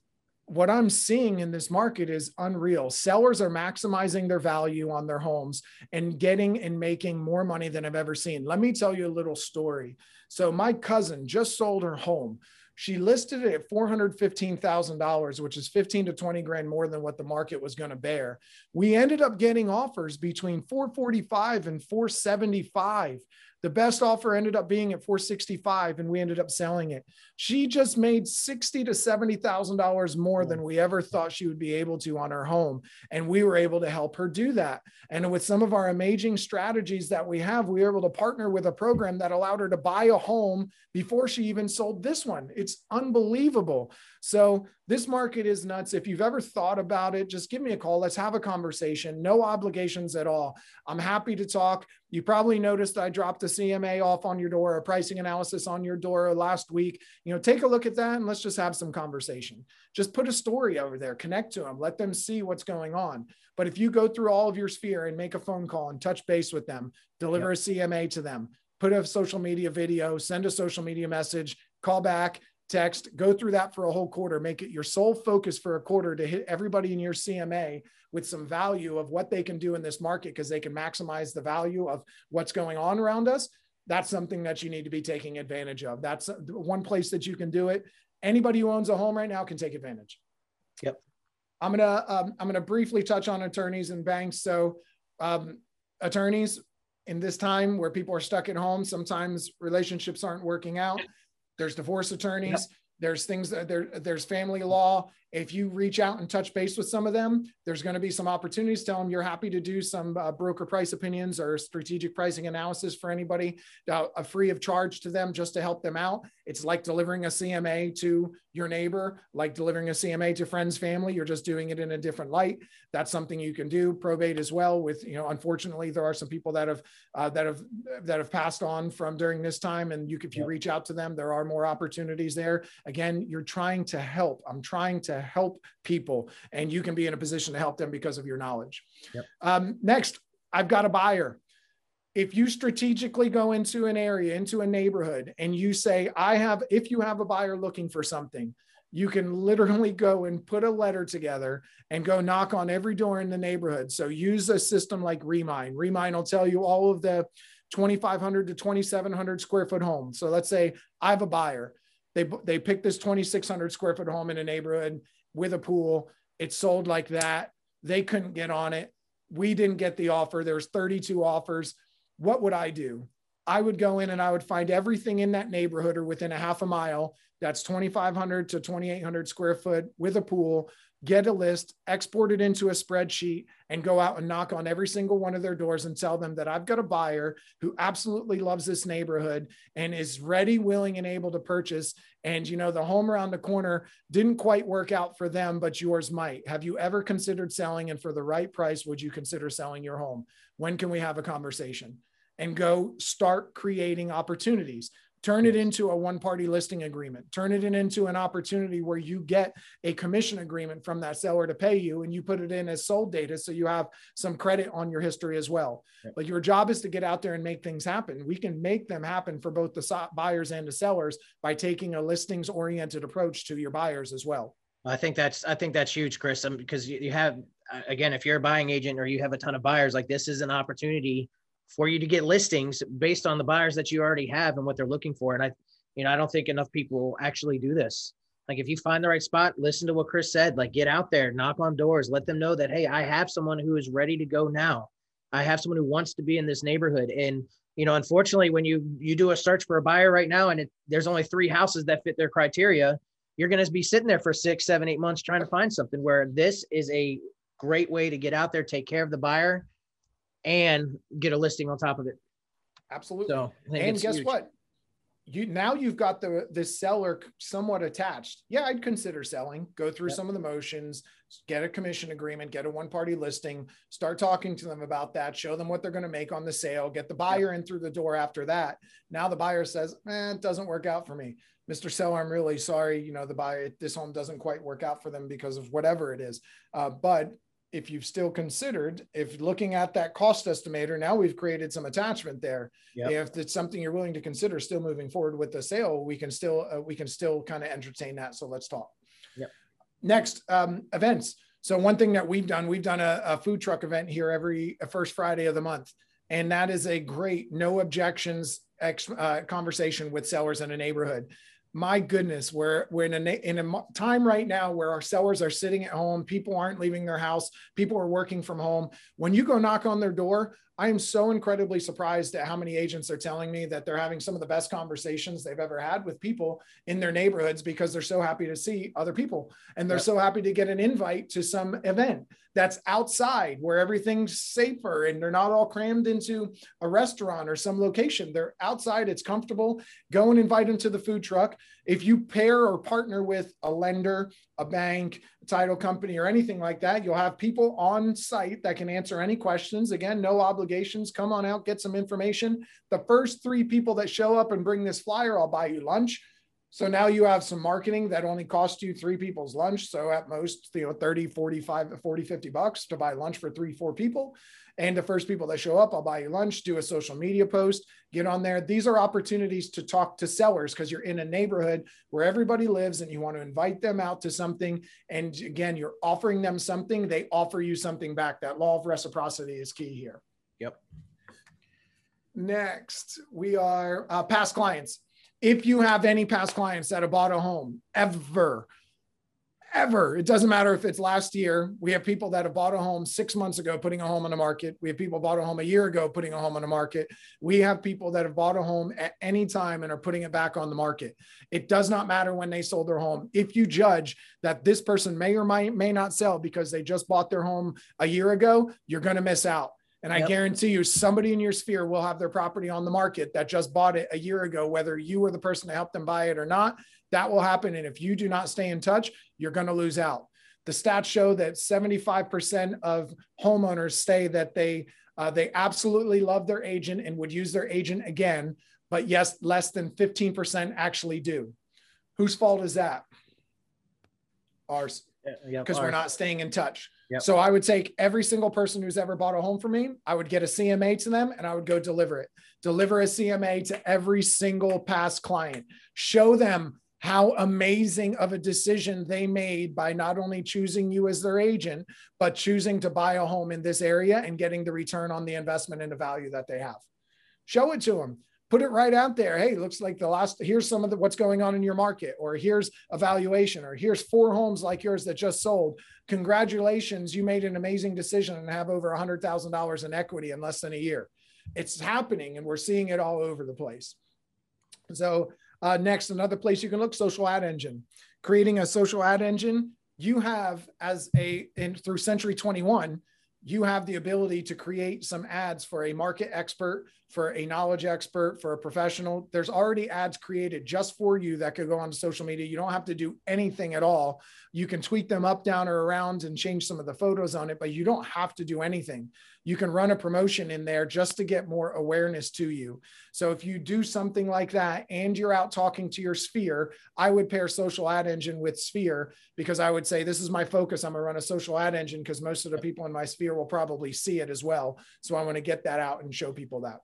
what I'm seeing in this market is unreal. Sellers are maximizing their value on their homes and getting and making more money than I've ever seen. Let me tell you a little story. So my cousin just sold her home. She listed it at $415,000, which is 15 to 20 grand more than what the market was going to bear. We ended up getting offers between 445 and 475 the best offer ended up being at 465 and we ended up selling it. She just made 60 to $70,000 more than mm. we ever thought she would be able to on her home. And we were able to help her do that. And with some of our amazing strategies that we have, we were able to partner with a program that allowed her to buy a home before she even sold this one. It's unbelievable. So this market is nuts. If you've ever thought about it, just give me a call. Let's have a conversation. No obligations at all. I'm happy to talk. You probably noticed I dropped a CMA off on your door, a pricing analysis on your door last week. You know, take a look at that and let's just have some conversation. Just put a story over there, connect to them, let them see what's going on. But if you go through all of your sphere and make a phone call and touch base with them, deliver yep. a CMA to them, put a social media video, send a social media message, call back, text, go through that for a whole quarter, make it your sole focus for a quarter to hit everybody in your CMA with some value of what they can do in this market because they can maximize the value of what's going on around us. That's something that you need to be taking advantage of. That's one place that you can do it. Anybody who owns a home right now can take advantage. Yep. I'm gonna um, I'm gonna briefly touch on attorneys and banks. So, um, attorneys in this time where people are stuck at home, sometimes relationships aren't working out there's divorce attorneys. Yep. There's things that there, there's family law. If you reach out and touch base with some of them, there's going to be some opportunities. Tell them you're happy to do some uh, broker price opinions or strategic pricing analysis for anybody, uh, free of charge to them just to help them out. It's like delivering a CMA to your neighbor, like delivering a CMA to friends, family. You're just doing it in a different light. That's something you can do. Probate as well. With you know, unfortunately, there are some people that have uh, that have that have passed on from during this time, and you if you reach out to them, there are more opportunities there. Again, you're trying to help. I'm trying to help people, and you can be in a position to help them because of your knowledge. Yep. Um, next, I've got a buyer. If you strategically go into an area, into a neighborhood, and you say, I have, if you have a buyer looking for something, you can literally go and put a letter together and go knock on every door in the neighborhood. So use a system like Remine. Remine will tell you all of the 2,500 to 2,700 square foot homes. So let's say I have a buyer. They, they picked this 2,600 square foot home in a neighborhood with a pool. It sold like that. They couldn't get on it. We didn't get the offer. There's 32 offers. What would I do? I would go in and I would find everything in that neighborhood or within a half a mile that's 2,500 to 2,800 square foot with a pool get a list, export it into a spreadsheet, and go out and knock on every single one of their doors and tell them that I've got a buyer who absolutely loves this neighborhood and is ready, willing, and able to purchase. And you know, the home around the corner didn't quite work out for them, but yours might. Have you ever considered selling? And for the right price, would you consider selling your home? When can we have a conversation? And go start creating opportunities. Turn it into a one party listing agreement. Turn it into an opportunity where you get a commission agreement from that seller to pay you and you put it in as sold data so you have some credit on your history as well. But your job is to get out there and make things happen. We can make them happen for both the buyers and the sellers by taking a listings oriented approach to your buyers as well. I think that's I think that's huge, Chris. Um, because you, you have again, if you're a buying agent or you have a ton of buyers, like this is an opportunity for you to get listings based on the buyers that you already have and what they're looking for. And I, you know, I don't think enough people actually do this. Like if you find the right spot, listen to what Chris said, like get out there, knock on doors, let them know that, Hey, I have someone who is ready to go now. I have someone who wants to be in this neighborhood. And, you know, unfortunately, when you, you do a search for a buyer right now, and it, there's only three houses that fit their criteria, you're going to be sitting there for six, seven, eight months trying to find something where this is a great way to get out there, take care of the buyer and get a listing on top of it. Absolutely. So, and guess huge. what? You now you've got the the seller somewhat attached. Yeah, I'd consider selling. Go through yep. some of the motions, get a commission agreement, get a one party listing, start talking to them about that, show them what they're going to make on the sale, get the buyer yep. in through the door after that. Now the buyer says, "Man, it doesn't work out for me." Mr. Seller, I'm really sorry. You know, the buyer, this home doesn't quite work out for them because of whatever it is. Uh, but if you've still considered, if looking at that cost estimator, now we've created some attachment there. Yep. If it's something you're willing to consider still moving forward with the sale, we can still uh, we can still kind of entertain that. So let's talk. Yep. Next, um, events. So one thing that we've done, we've done a, a food truck event here every uh, first Friday of the month, and that is a great no objections ex, uh, conversation with sellers in a neighborhood my goodness, we're we're in a in a time right now where our sellers are sitting at home, people aren't leaving their house, people are working from home. When you go knock on their door, I am so incredibly surprised at how many agents are telling me that they're having some of the best conversations they've ever had with people in their neighborhoods because they're so happy to see other people and they're yep. so happy to get an invite to some event that's outside where everything's safer and they're not all crammed into a restaurant or some location. They're outside, it's comfortable. Go and invite them to the food truck. If you pair or partner with a lender, a bank, title company, or anything like that, you'll have people on site that can answer any questions. Again, no obligations. Come on out, get some information. The first three people that show up and bring this flyer, I'll buy you lunch. So now you have some marketing that only costs you three people's lunch. So at most, you know, 30, 45, 40, 50 bucks to buy lunch for three, four people. And the first people that show up, I'll buy you lunch, do a social media post, get on there. These are opportunities to talk to sellers because you're in a neighborhood where everybody lives and you want to invite them out to something. And again, you're offering them something, they offer you something back. That law of reciprocity is key here. Yep. Next, we are uh, past clients if you have any past clients that have bought a home ever, ever, it doesn't matter if it's last year. We have people that have bought a home six months ago, putting a home on the market. We have people bought a home a year ago, putting a home on the market. We have people that have bought a home at any time and are putting it back on the market. It does not matter when they sold their home. If you judge that this person may or may, may not sell because they just bought their home a year ago, you're going to miss out. And I guarantee you, somebody in your sphere will have their property on the market that just bought it a year ago, whether you were the person to help them buy it or not. That will happen. And if you do not stay in touch, you're going to lose out. The stats show that 75% of homeowners say that they uh, they absolutely love their agent and would use their agent again, but yes, less than 15% actually do. Whose fault is that? Ours. Because we're not staying in touch. Yep. So I would take every single person who's ever bought a home for me, I would get a CMA to them and I would go deliver it. Deliver a CMA to every single past client. Show them how amazing of a decision they made by not only choosing you as their agent, but choosing to buy a home in this area and getting the return on the investment and the value that they have. Show it to them put it right out there. Hey, looks like the last, here's some of the, what's going on in your market, or here's a valuation, or here's four homes like yours that just sold. Congratulations, you made an amazing decision and have over a $100,000 in equity in less than a year. It's happening and we're seeing it all over the place. So, uh, next, another place you can look social ad engine. Creating a social ad engine, you have as a, in, through Century 21, you have the ability to create some ads for a market expert, for a knowledge expert, for a professional. There's already ads created just for you that could go onto social media. You don't have to do anything at all. You can tweak them up, down, or around and change some of the photos on it, but you don't have to do anything. You can run a promotion in there just to get more awareness to you. So if you do something like that and you're out talking to your sphere, I would pair social ad engine with sphere because I would say, this is my focus. I'm going to run a social ad engine because most of the people in my sphere will probably see it as well. So I want to get that out and show people that.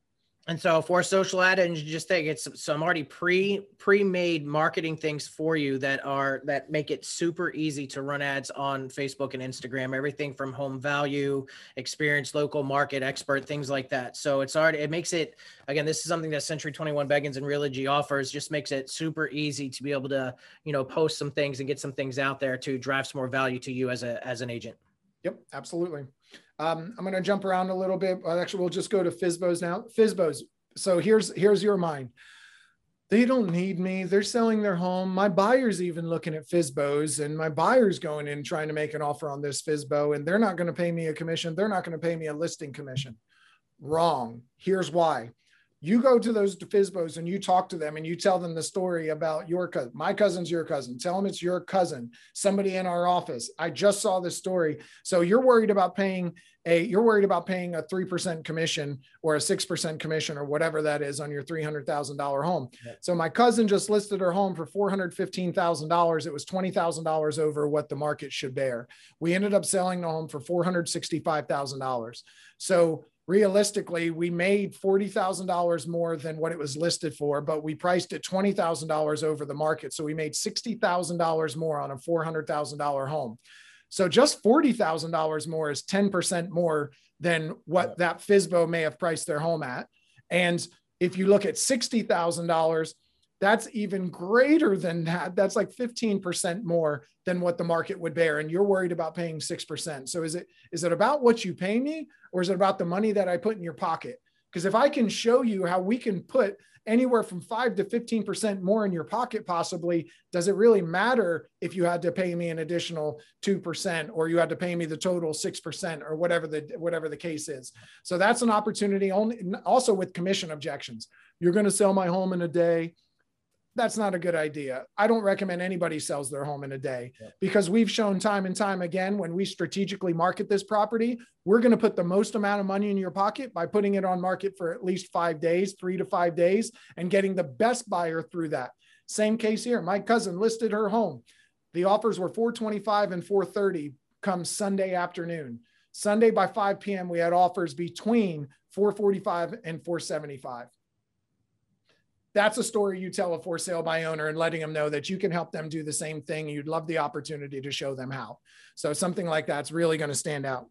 And so for social ad and just think it's some already pre pre-made marketing things for you that are that make it super easy to run ads on Facebook and Instagram, everything from home value, experience, local market expert, things like that. So it's already it makes it again, this is something that Century 21 Beggins and Realogy offers, just makes it super easy to be able to, you know, post some things and get some things out there to drive some more value to you as a as an agent. Yep, absolutely. Um, I'm going to jump around a little bit. Actually, we'll just go to Fizbo's now. Fizbo's. So here's here's your mind. They don't need me. They're selling their home. My buyer's even looking at Fizbo's, and my buyer's going in trying to make an offer on this Fizbo, and they're not going to pay me a commission. They're not going to pay me a listing commission. Wrong. Here's why you go to those FSBOs and you talk to them and you tell them the story about your cousin. My cousin's your cousin. Tell them it's your cousin, somebody in our office. I just saw this story. So you're worried about paying a, you're worried about paying a 3% commission or a 6% commission or whatever that is on your $300,000 home. Yeah. So my cousin just listed her home for $415,000. It was $20,000 over what the market should bear. We ended up selling the home for $465,000. So realistically, we made $40,000 more than what it was listed for, but we priced it $20,000 over the market. So we made $60,000 more on a $400,000 home. So just $40,000 more is 10% more than what that FSBO may have priced their home at. And if you look at $60,000, that's even greater than that. That's like 15% more than what the market would bear. And you're worried about paying 6%. So is it is it about what you pay me or is it about the money that I put in your pocket? Because if I can show you how we can put anywhere from five to 15% more in your pocket, possibly, does it really matter if you had to pay me an additional 2% or you had to pay me the total 6% or whatever the whatever the case is? So that's an opportunity only also with commission objections. You're going to sell my home in a day that's not a good idea. I don't recommend anybody sells their home in a day yeah. because we've shown time and time again when we strategically market this property, we're going to put the most amount of money in your pocket by putting it on market for at least five days, three to five days, and getting the best buyer through that. Same case here. My cousin listed her home. The offers were 425 and 430 come Sunday afternoon. Sunday by 5 p.m., we had offers between 445 and 475 that's a story you tell a for sale by owner and letting them know that you can help them do the same thing. You'd love the opportunity to show them how. So something like that's really going to stand out.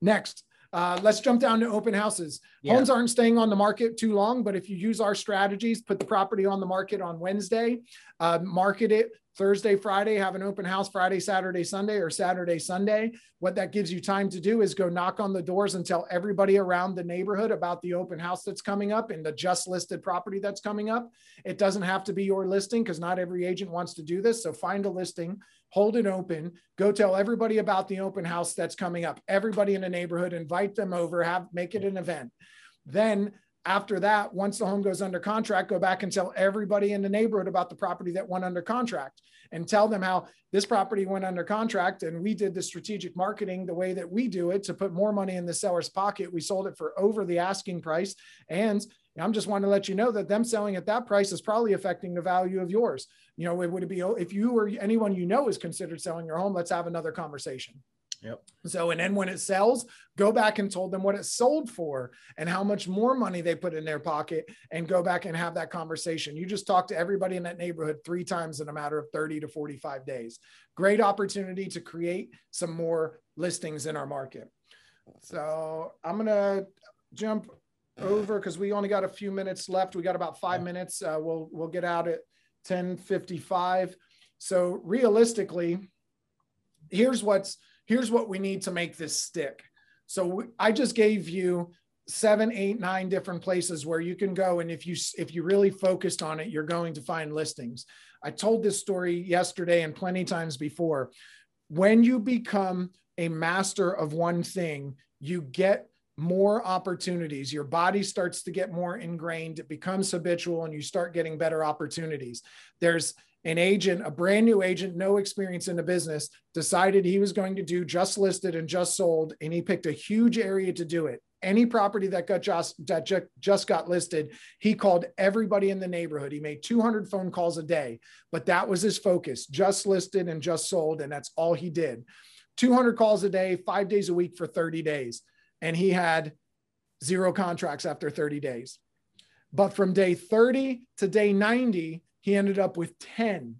Next, uh, let's jump down to open houses. Yeah. Homes aren't staying on the market too long, but if you use our strategies, put the property on the market on Wednesday, uh, market it Thursday, Friday, have an open house Friday, Saturday, Sunday, or Saturday, Sunday. What that gives you time to do is go knock on the doors and tell everybody around the neighborhood about the open house that's coming up and the just listed property that's coming up. It doesn't have to be your listing because not every agent wants to do this. So find a listing, hold it open, go tell everybody about the open house that's coming up. Everybody in the neighborhood, invite them over, have make it an event. Then after that, once the home goes under contract, go back and tell everybody in the neighborhood about the property that went under contract and tell them how this property went under contract and we did the strategic marketing the way that we do it to put more money in the seller's pocket. We sold it for over the asking price. And I'm just wanting to let you know that them selling at that price is probably affecting the value of yours. You know, it would be if you or anyone you know is considered selling your home, let's have another conversation. Yep. So, and then when it sells, go back and told them what it sold for and how much more money they put in their pocket and go back and have that conversation. You just talk to everybody in that neighborhood three times in a matter of 30 to 45 days. Great opportunity to create some more listings in our market. So, I'm going to jump over because we only got a few minutes left. We got about five minutes. Uh, we'll, we'll get out at 1055. So, realistically, here's what's here's what we need to make this stick. So I just gave you seven, eight, nine different places where you can go. And if you if you really focused on it, you're going to find listings. I told this story yesterday and plenty times before. When you become a master of one thing, you get more opportunities. Your body starts to get more ingrained, it becomes habitual, and you start getting better opportunities. There's an agent, a brand new agent, no experience in the business, decided he was going to do just listed and just sold, and he picked a huge area to do it. Any property that got just that just got listed, he called everybody in the neighborhood. He made 200 phone calls a day, but that was his focus: just listed and just sold, and that's all he did. 200 calls a day, five days a week for 30 days, and he had zero contracts after 30 days. But from day 30 to day 90, he ended up with 10,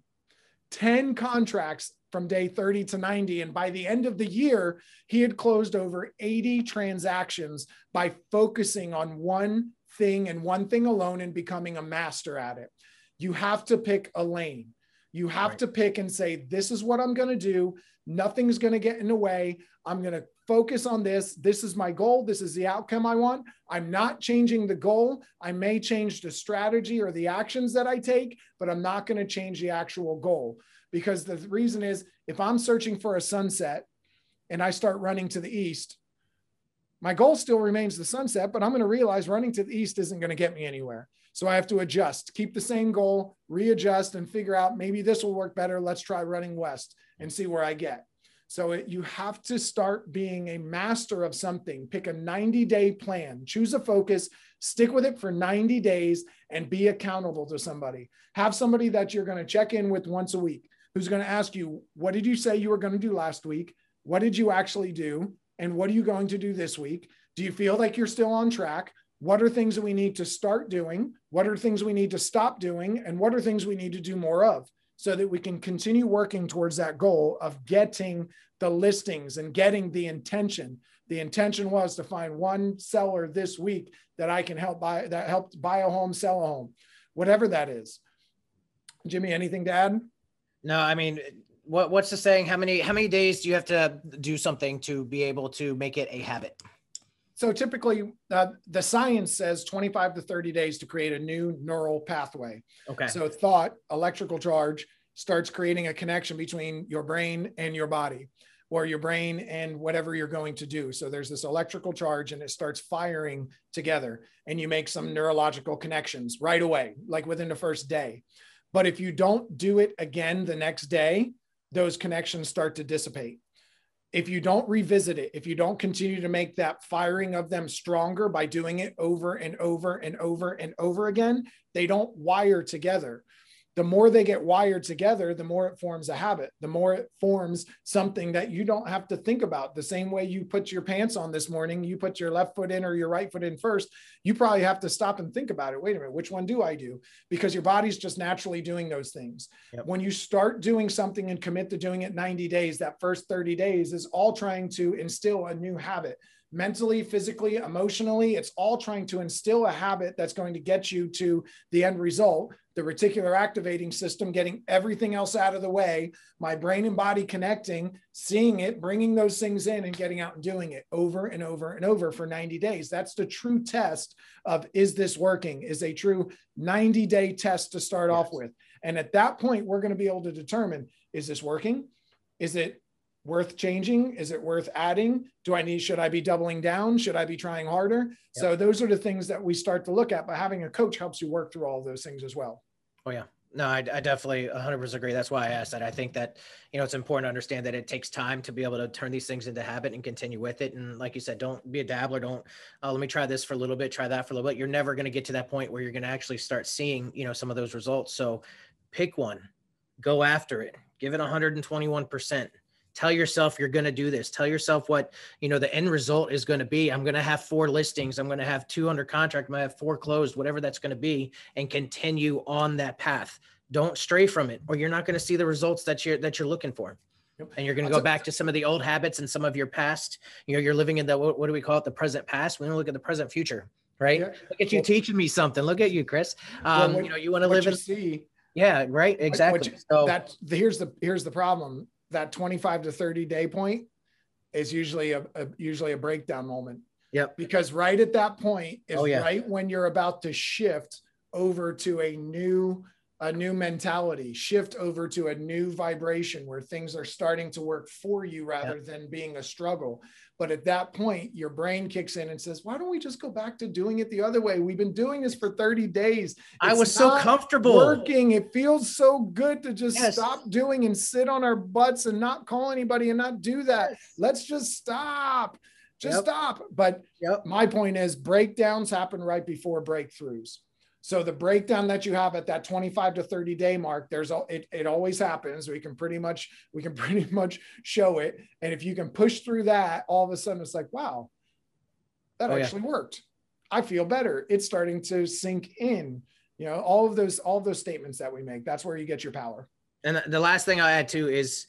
10 contracts from day 30 to 90. And by the end of the year, he had closed over 80 transactions by focusing on one thing and one thing alone and becoming a master at it. You have to pick a lane. You have right. to pick and say, This is what I'm going to do. Nothing's going to get in the way. I'm going to focus on this. This is my goal. This is the outcome I want. I'm not changing the goal. I may change the strategy or the actions that I take, but I'm not going to change the actual goal. Because the reason is if I'm searching for a sunset and I start running to the east, my goal still remains the sunset, but I'm going to realize running to the east isn't going to get me anywhere. So I have to adjust, keep the same goal, readjust, and figure out maybe this will work better. Let's try running west and see where I get. So it, you have to start being a master of something. Pick a 90 day plan, choose a focus, stick with it for 90 days, and be accountable to somebody. Have somebody that you're going to check in with once a week who's going to ask you, What did you say you were going to do last week? What did you actually do? And what are you going to do this week? Do you feel like you're still on track? What are things that we need to start doing? What are things we need to stop doing? And what are things we need to do more of? So that we can continue working towards that goal of getting the listings and getting the intention. The intention was to find one seller this week that I can help buy that helped buy a home, sell a home, whatever that is. Jimmy, anything to add? No, I mean, what what's the saying? How many how many days do you have to do something to be able to make it a habit? So typically, uh, the science says 25 to 30 days to create a new neural pathway. Okay. So thought, electrical charge starts creating a connection between your brain and your body or your brain and whatever you're going to do. So there's this electrical charge and it starts firing together and you make some neurological connections right away, like within the first day. But if you don't do it again the next day, those connections start to dissipate if you don't revisit it, if you don't continue to make that firing of them stronger by doing it over and over and over and over again, they don't wire together the more they get wired together, the more it forms a habit, the more it forms something that you don't have to think about. The same way you put your pants on this morning, you put your left foot in or your right foot in first, you probably have to stop and think about it. Wait a minute, which one do I do? Because your body's just naturally doing those things. Yep. When you start doing something and commit to doing it 90 days, that first 30 days is all trying to instill a new habit mentally, physically, emotionally. It's all trying to instill a habit that's going to get you to the end result. The reticular activating system, getting everything else out of the way, my brain and body connecting, seeing it, bringing those things in, and getting out and doing it over and over and over for 90 days. That's the true test of is this working? Is a true 90 day test to start yes. off with. And at that point, we're going to be able to determine is this working? Is it worth changing? Is it worth adding? Do I need, should I be doubling down? Should I be trying harder? Yep. So those are the things that we start to look at, but having a coach helps you work through all of those things as well. Oh yeah. No, I, I definitely 100% agree. That's why I asked that. I think that, you know, it's important to understand that it takes time to be able to turn these things into habit and continue with it. And like you said, don't be a dabbler. Don't, uh, let me try this for a little bit, try that for a little bit. You're never going to get to that point where you're going to actually start seeing, you know, some of those results. So pick one, go after it, give it 121% tell yourself you're going to do this. Tell yourself what you know the end result is going to be. I'm going to have four listings. I'm going to have two under contract. I'm going to have four closed whatever that's going to be and continue on that path. Don't stray from it or you're not going to see the results that you're that you're looking for. And you're going to go back to some of the old habits and some of your past. You know you're living in the what, what do we call it? The present past. We don't look at the present future right? Yeah. look at you well, teaching me something. Look at you chris. Um well, you know you want to live in see yeah right. Exactly. you, so that here's the here's the problem that 25 to 30 day point is usually a, a usually a breakdown moment. Yep. Because right at that point is oh, yeah. right when you're about to shift over to a new a new mentality, shift over to a new vibration where things are starting to work for you rather yep. than being a struggle. But at that point, your brain kicks in and says, Why don't we just go back to doing it the other way? We've been doing this for 30 days. It's I was so comfortable working. It feels so good to just yes. stop doing and sit on our butts and not call anybody and not do that. Yes. Let's just stop. Just yep. stop. But yep. my point is breakdowns happen right before breakthroughs. So the breakdown that you have at that 25 to 30 day mark, there's it, it always happens. We can pretty much, we can pretty much show it. And if you can push through that, all of a sudden it's like, wow, that oh, actually yeah. worked. I feel better. It's starting to sink in. You know, all of those, all of those statements that we make, that's where you get your power. And the last thing I'll add too is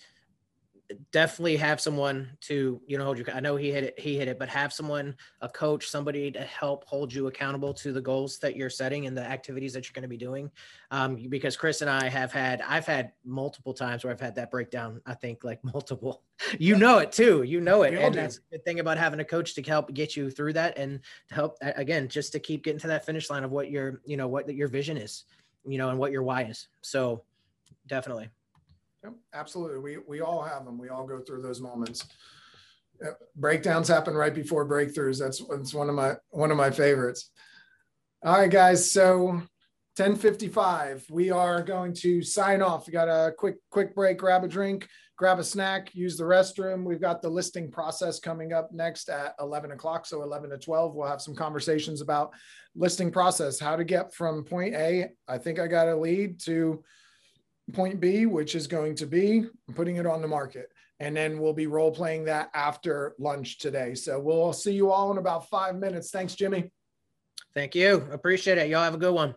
definitely have someone to you know hold you i know he hit it he hit it but have someone a coach somebody to help hold you accountable to the goals that you're setting and the activities that you're going to be doing. Um, because chris and i have had i've had multiple times where i've had that breakdown i think like multiple. You know it too you know it and that's the good thing about having a coach to help get you through that and to help again just to keep getting to that finish line of what your you know what your vision is you know and what your why is. So definitely Yep, absolutely. We we all have them. We all go through those moments. Uh, breakdowns happen right before breakthroughs. That's that's one of my one of my favorites. All right, guys. So 1055. We are going to sign off. We got a quick, quick break, grab a drink, grab a snack, use the restroom. We've got the listing process coming up next at 11 o'clock. So 11 to 12, we'll have some conversations about listing process, how to get from point A. I think I got a lead to point B, which is going to be putting it on the market. And then we'll be role playing that after lunch today. So we'll see you all in about five minutes. Thanks, Jimmy. Thank you. Appreciate it. Y'all have a good one.